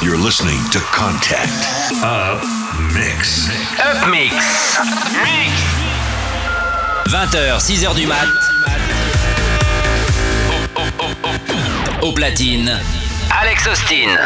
You're listening to Contact Up Mix. Up Mix. Mix. 20h, 6h du mat. Au platine, Alex Austin.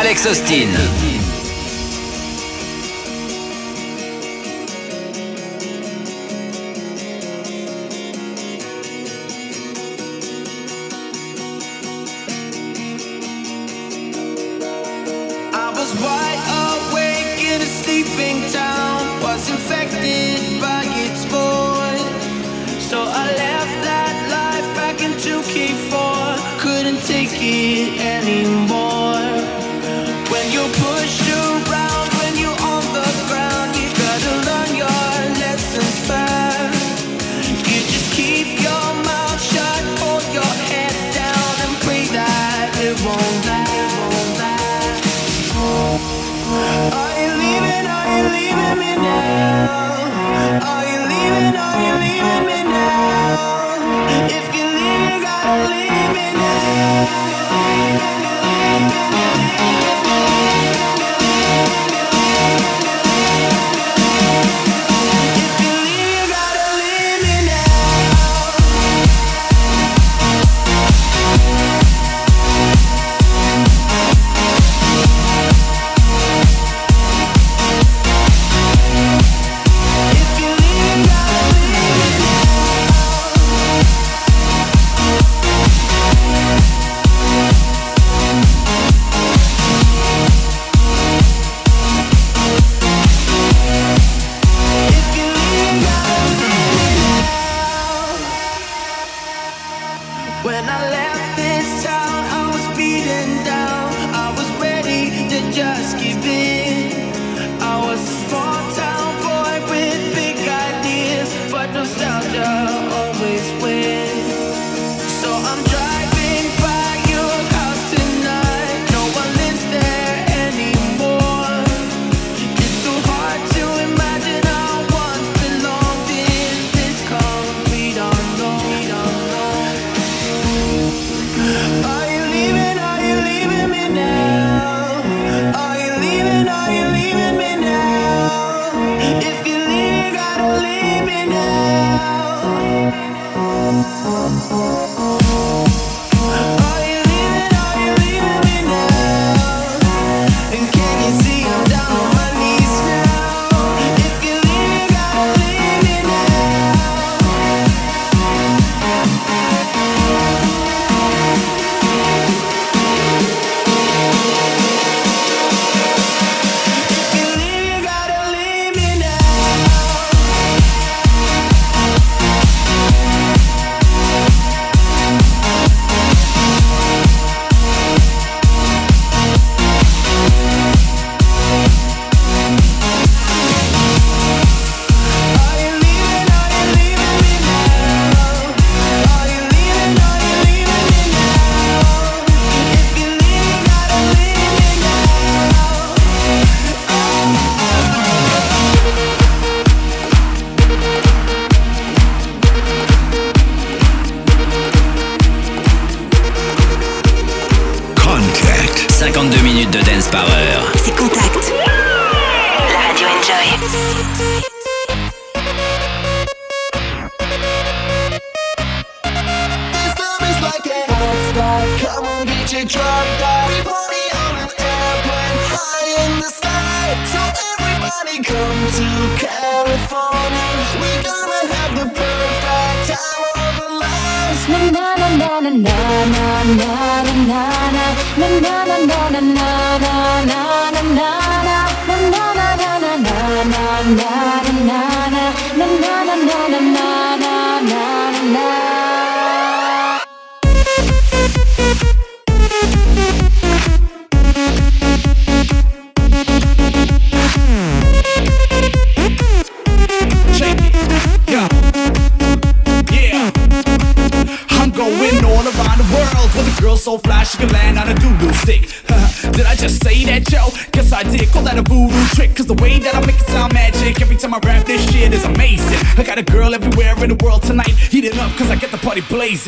Alex Austin.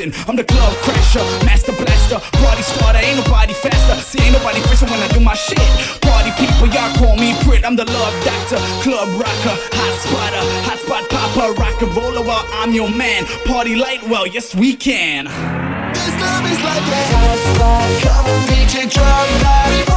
I'm the club crasher, master blaster, party starter. Ain't nobody faster. See, ain't nobody fresher when I do my shit. Party people, y'all call me Brit. I'm the love doctor, club rocker, hot spotter, hot spot popper, rock and roller. While I'm your man, party light. Well, yes we can. This love is like a hot spot. Come on, DJ, drop that.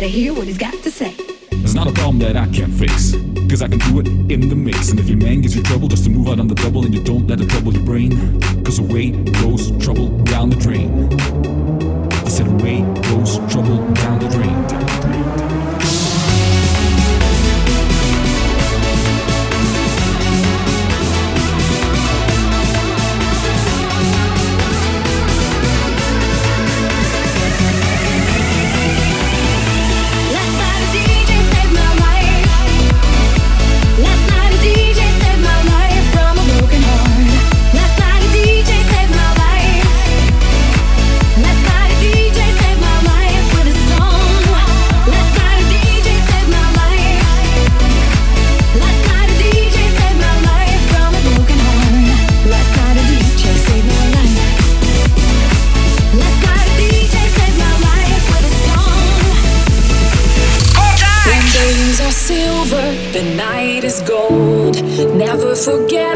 better hear what he's got to say. It's not a problem that I can't face. Cause I can do it in the mix. And if your man gives you trouble just to move out on the double and you don't let it trouble your brain, cause away goes trouble down the drain. I said away goes trouble down the drain. Down the drain. forget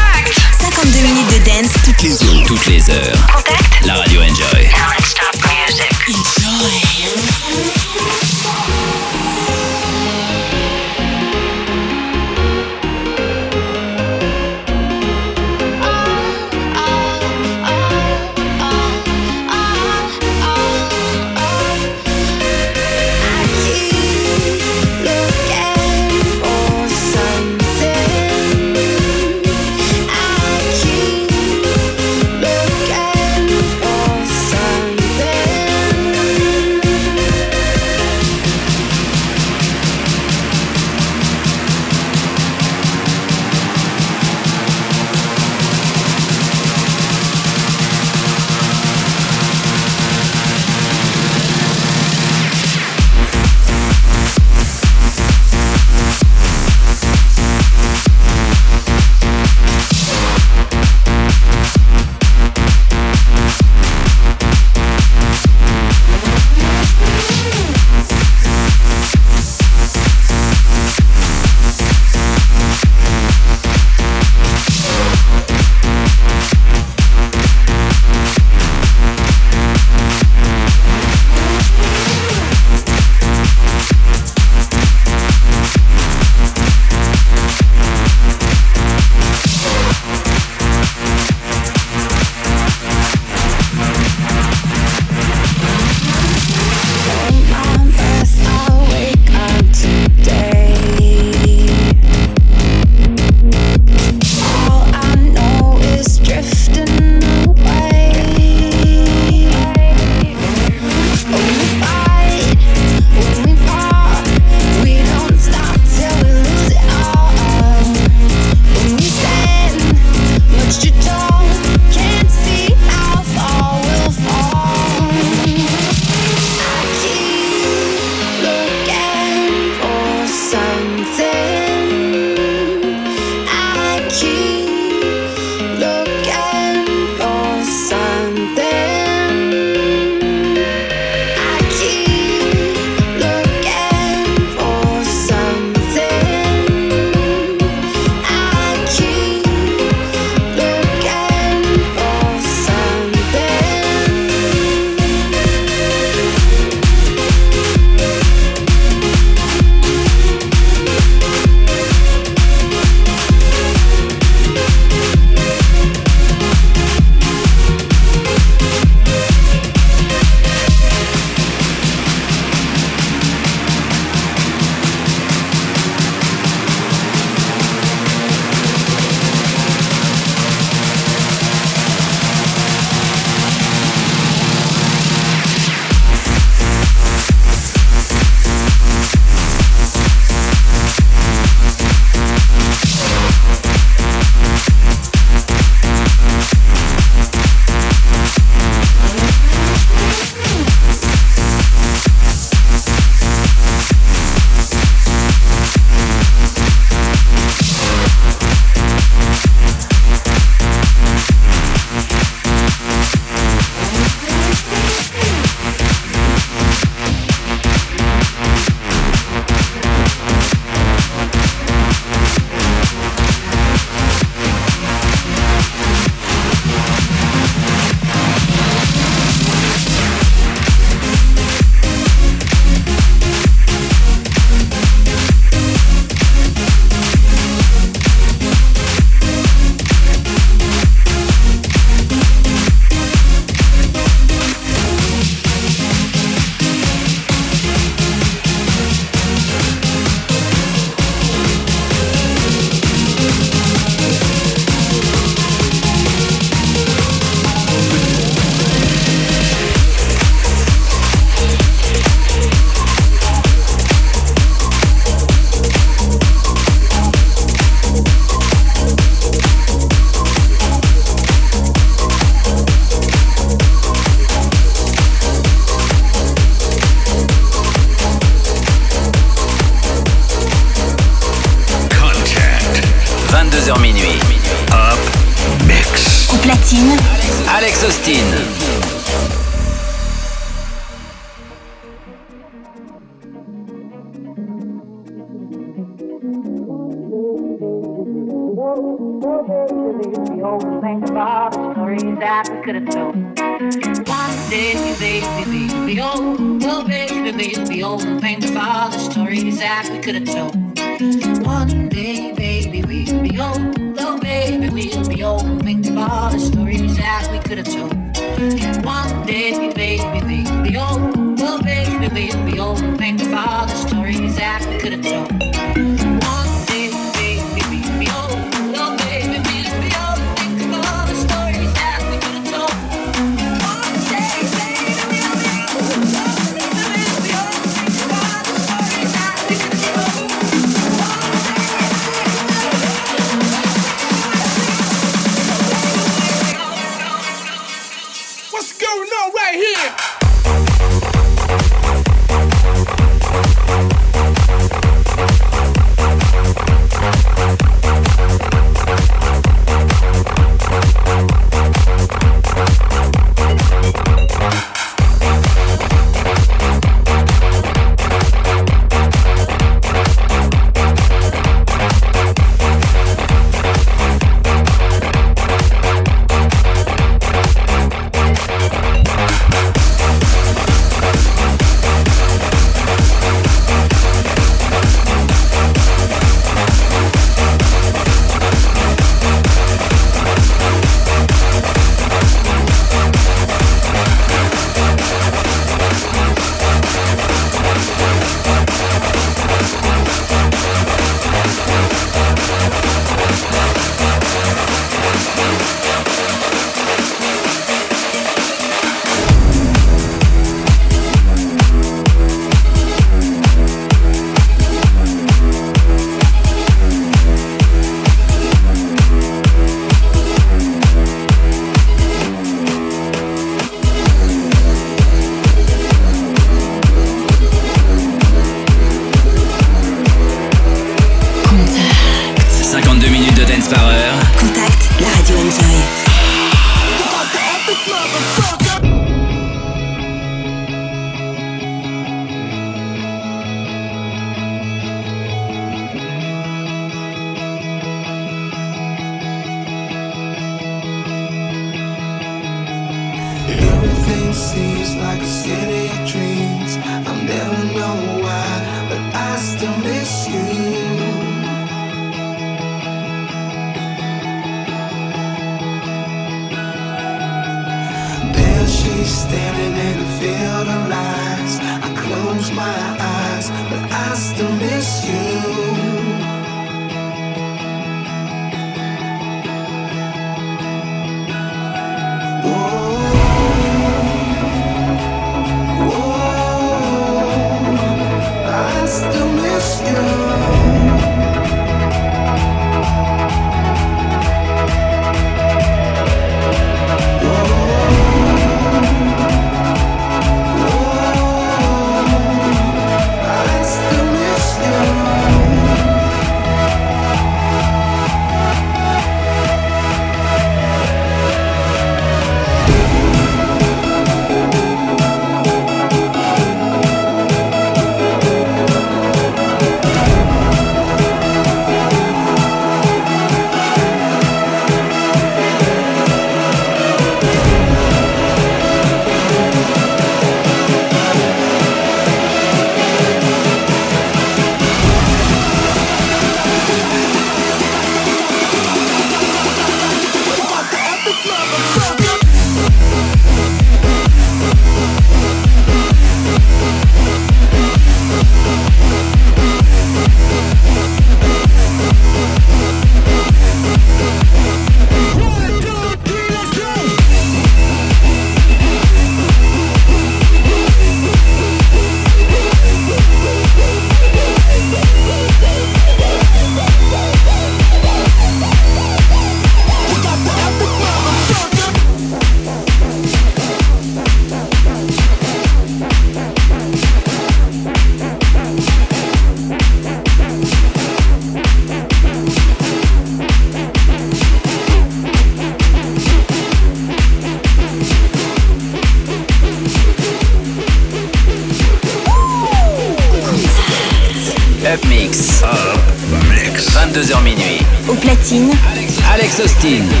Mix.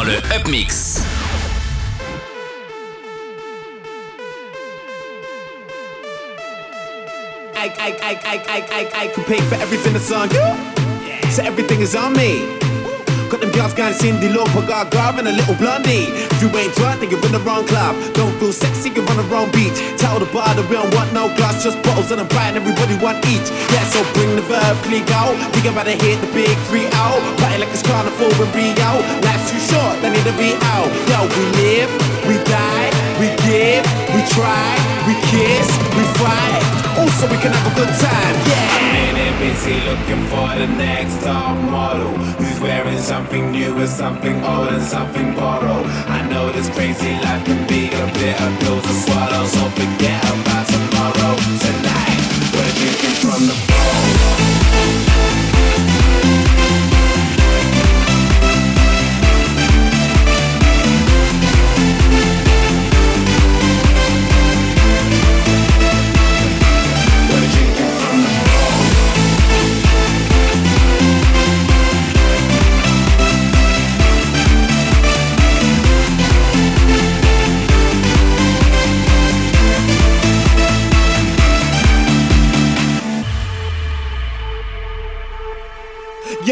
Dans le Up. I, I, I, I, I, I, I can pay for everything that's on you. So everything is on me. Got them girls going Cyndi Lauper, Gaga, and a little blondie. If you ain't drunk, then you're in the wrong club. Don't feel sexy, you're on the wrong beach. Tell the bar that we don't want no glass, just bottles and I'm buying everybody want each. Yeah, so bring the verb, click out. We about to hit the big three out. Party like it's carnival in Rio. Life's too short, they need to be out. Yo, we live, we die, we give, we try, we kiss, we fight. Also, we can have a good time, yeah. Busy looking for the next top model who's wearing something new or something old and something borrowed. I know this crazy life can be a bitter pill to swallow, so forget about tomorrow. Tonight, we're drinking from the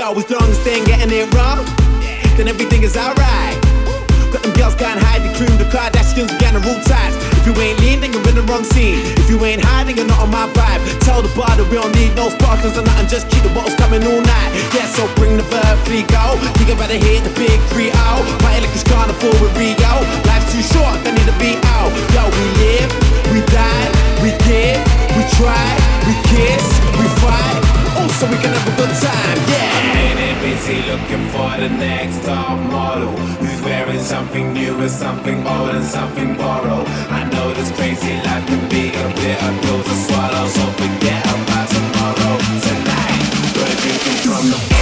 Yo, as long as they ain't getting it wrong, then everything is alright. Got them girls can't hide the cream, the Kardashians, got the rule ties. If you ain't lean, then you're in the wrong scene. If you ain't hiding, you're not on my vibe. Tell the bar that we don't need no sparklers or nothing, just keep the bottles coming all night. Yeah, so bring the verb, three go. You about to hit the big three out. Party like it's carnival with Rio. Life's too short, they need to be out. Yo, we live, we die, we give, we try, we kiss, we fight. Oh, also, we can have a good time, yeah. I'm in busy looking for the next top model who's wearing something new or something old and something borrowed. I know this crazy life can be a bitter pill to swallow, so forget about tomorrow. Tonight, we're drinking from the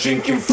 Tonight, we're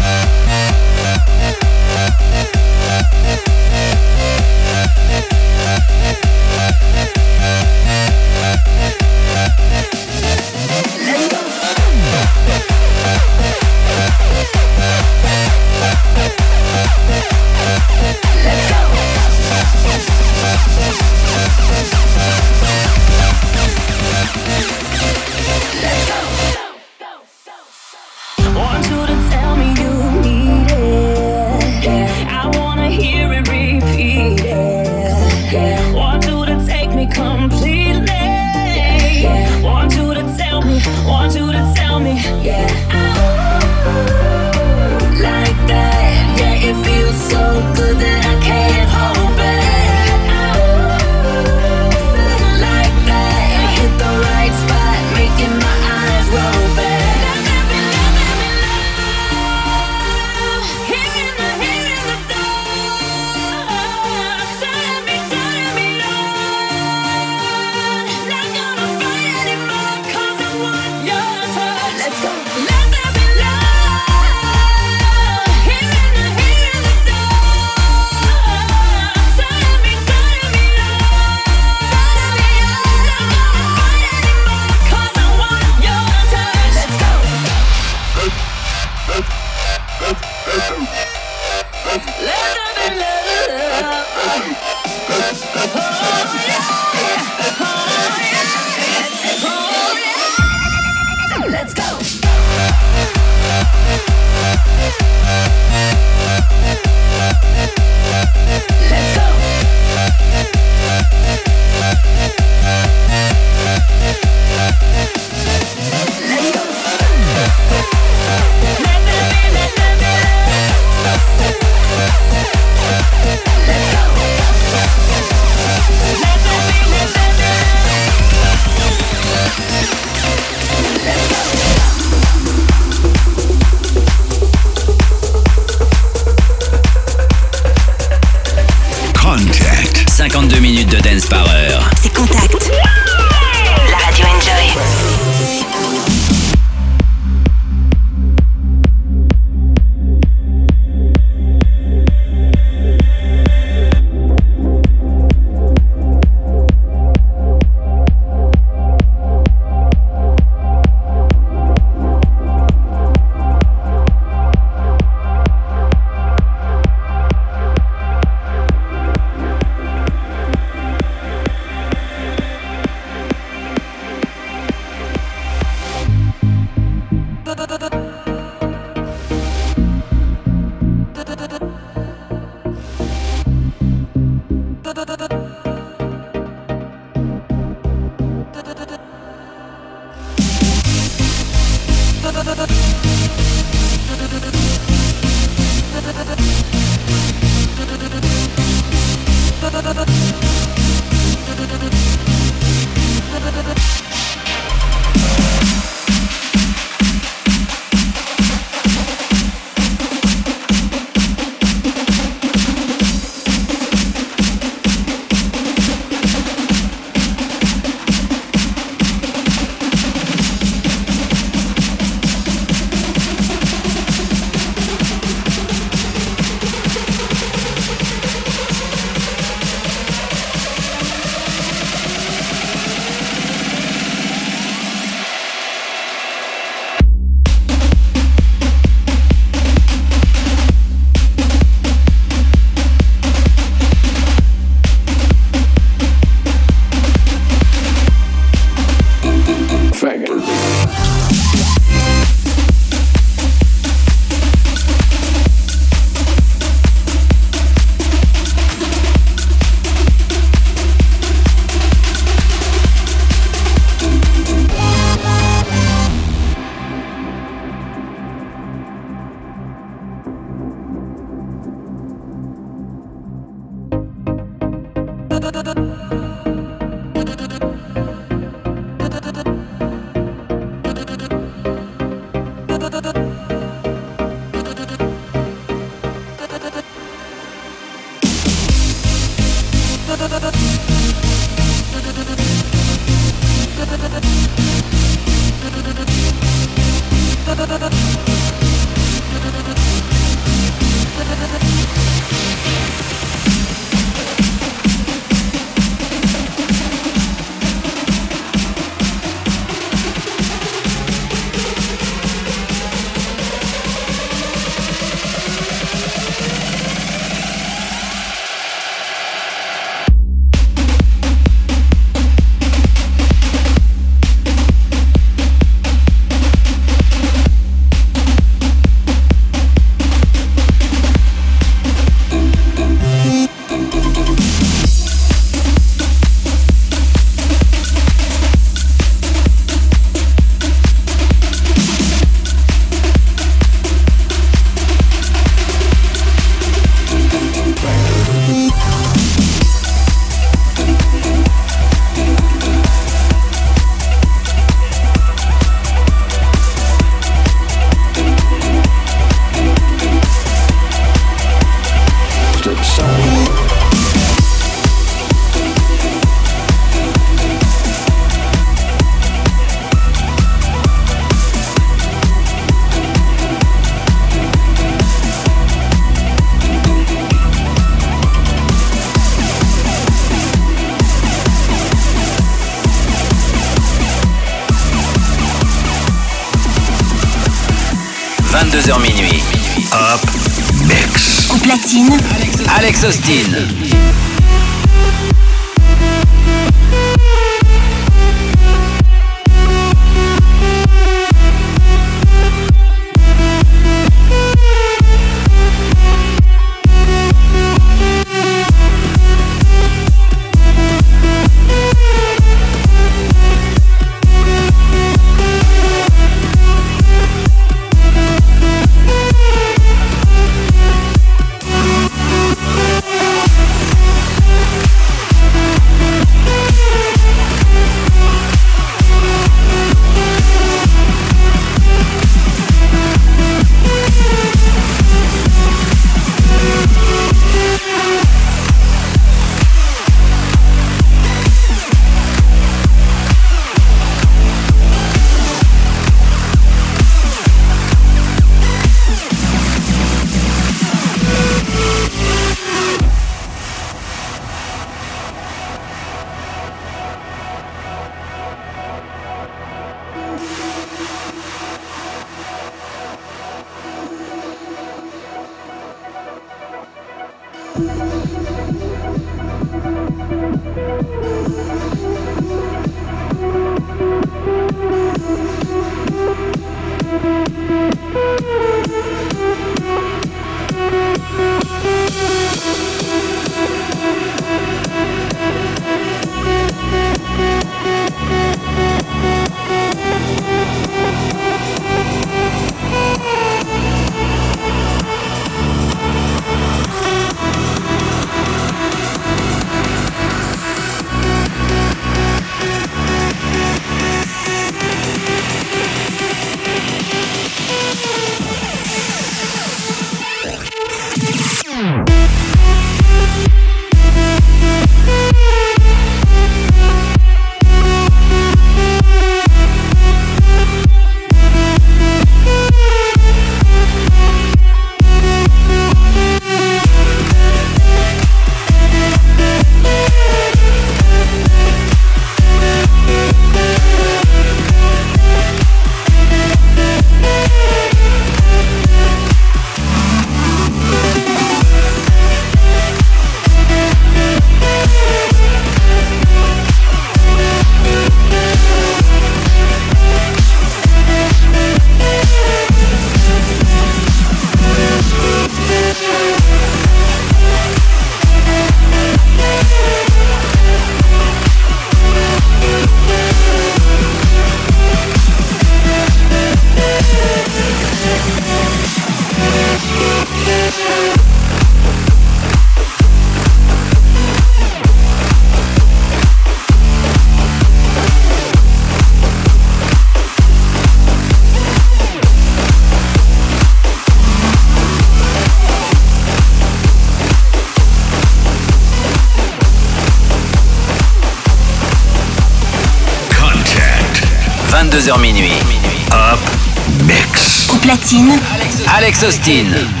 Sostin.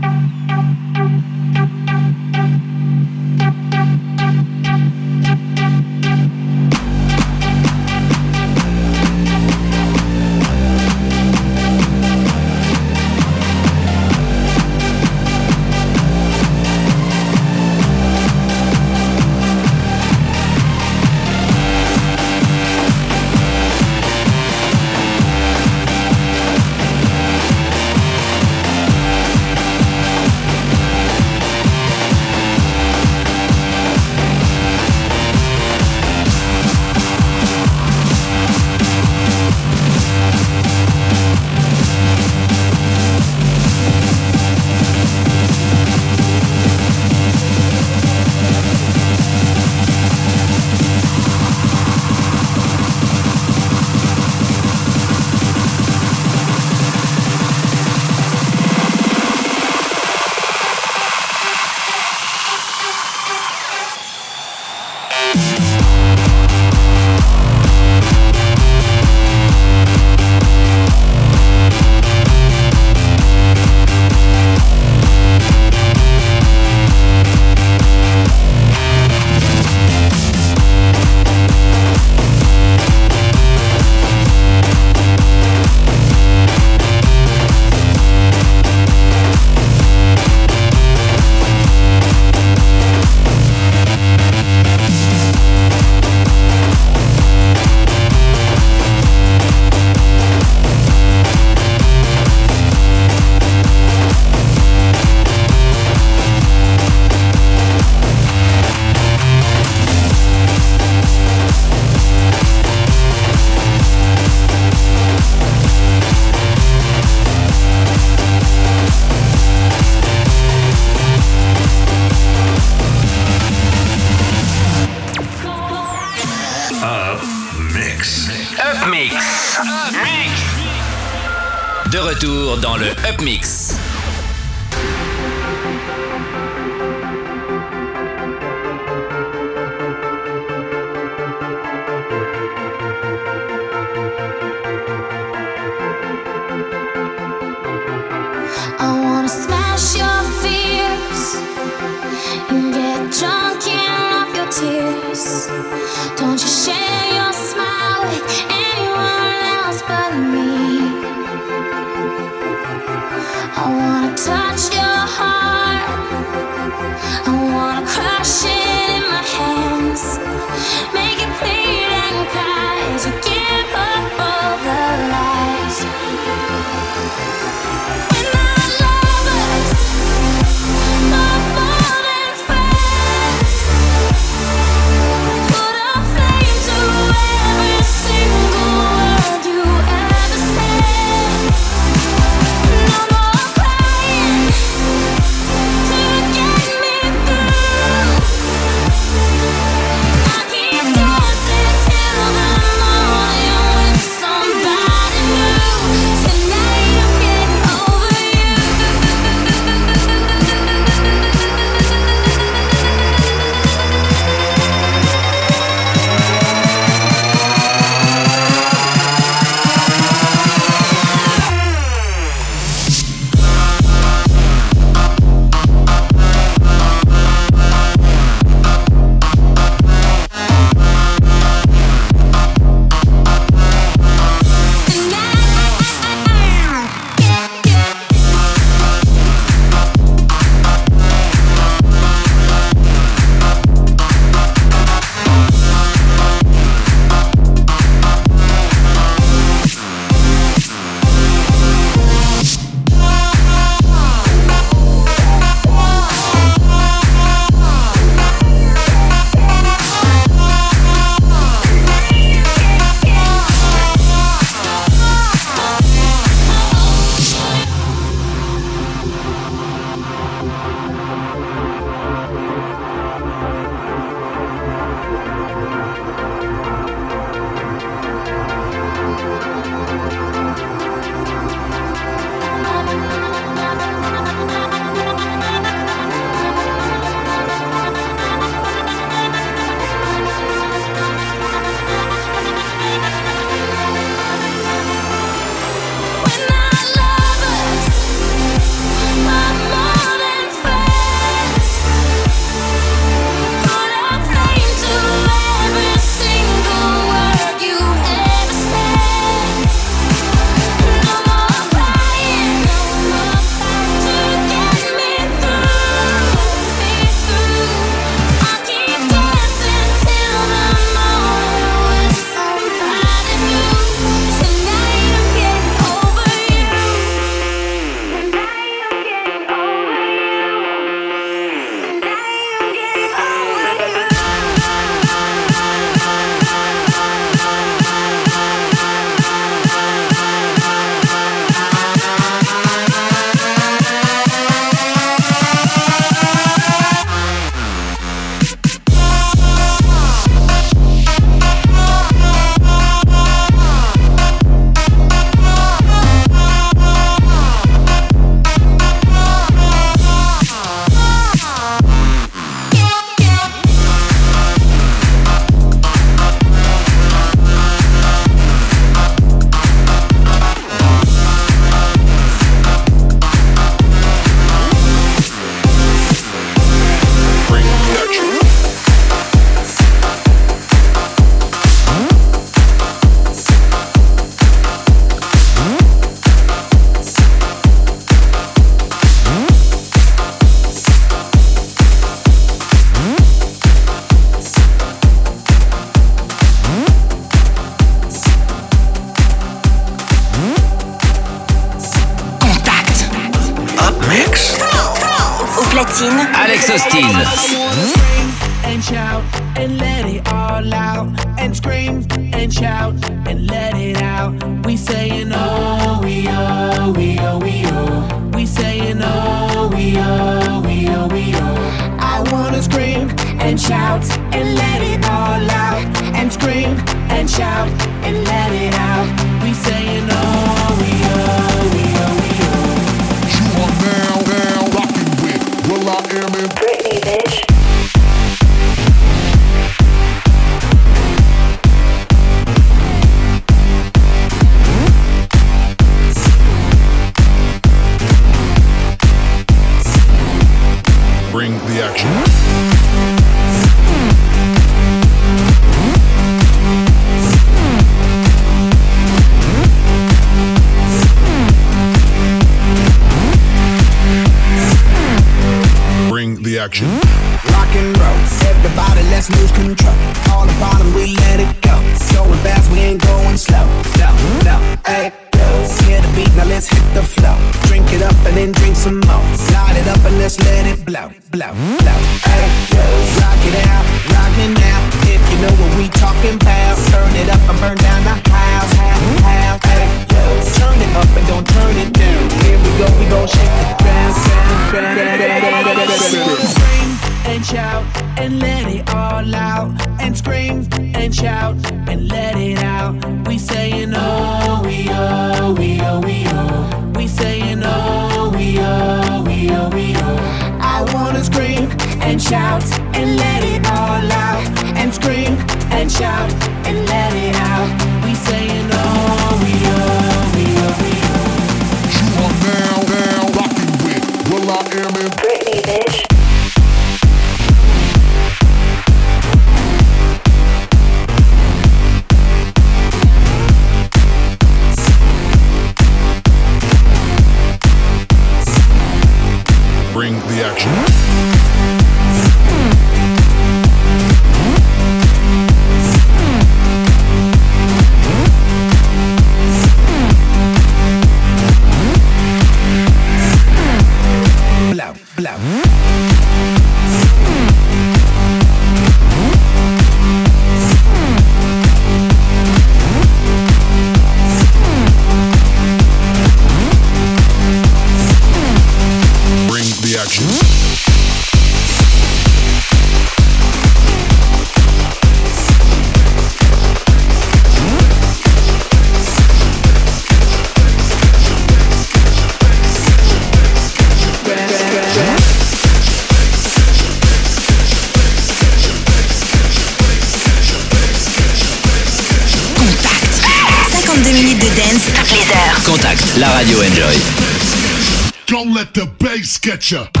The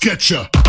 get.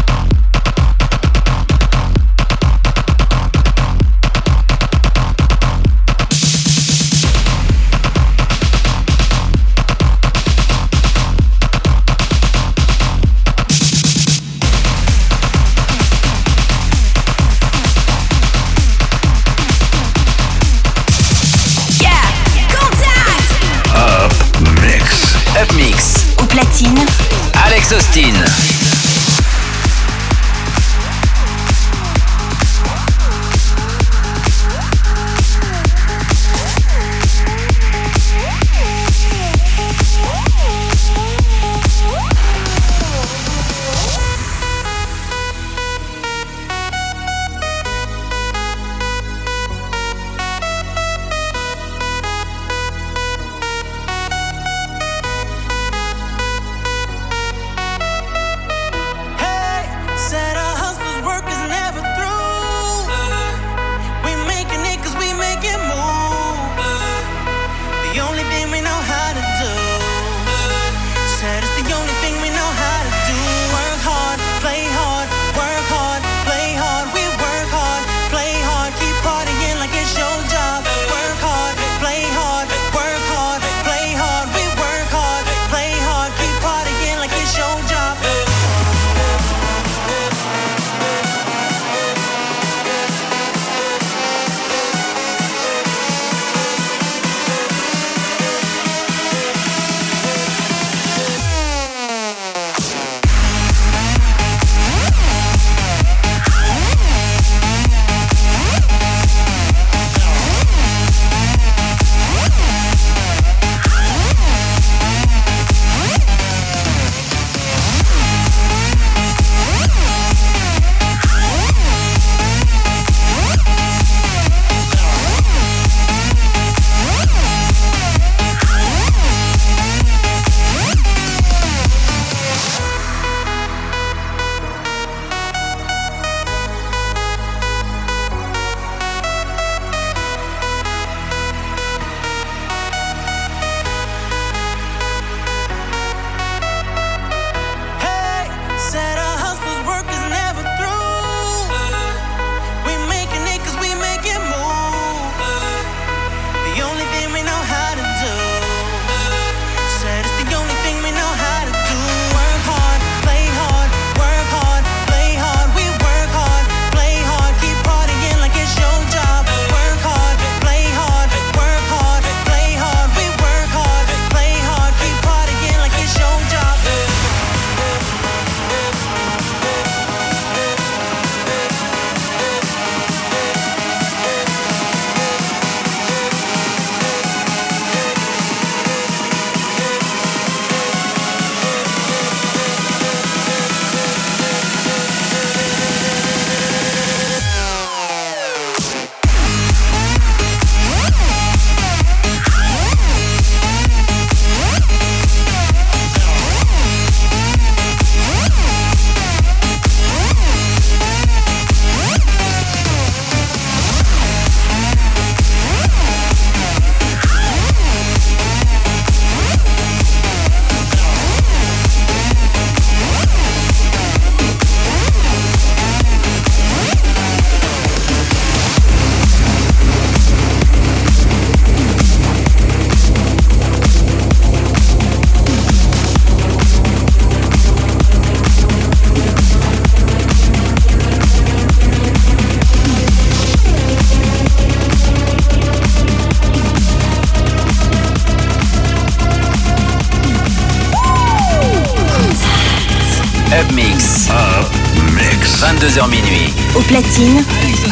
22h minuit. Au platine,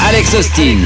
Alex Austin.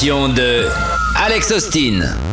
de Alex Austin.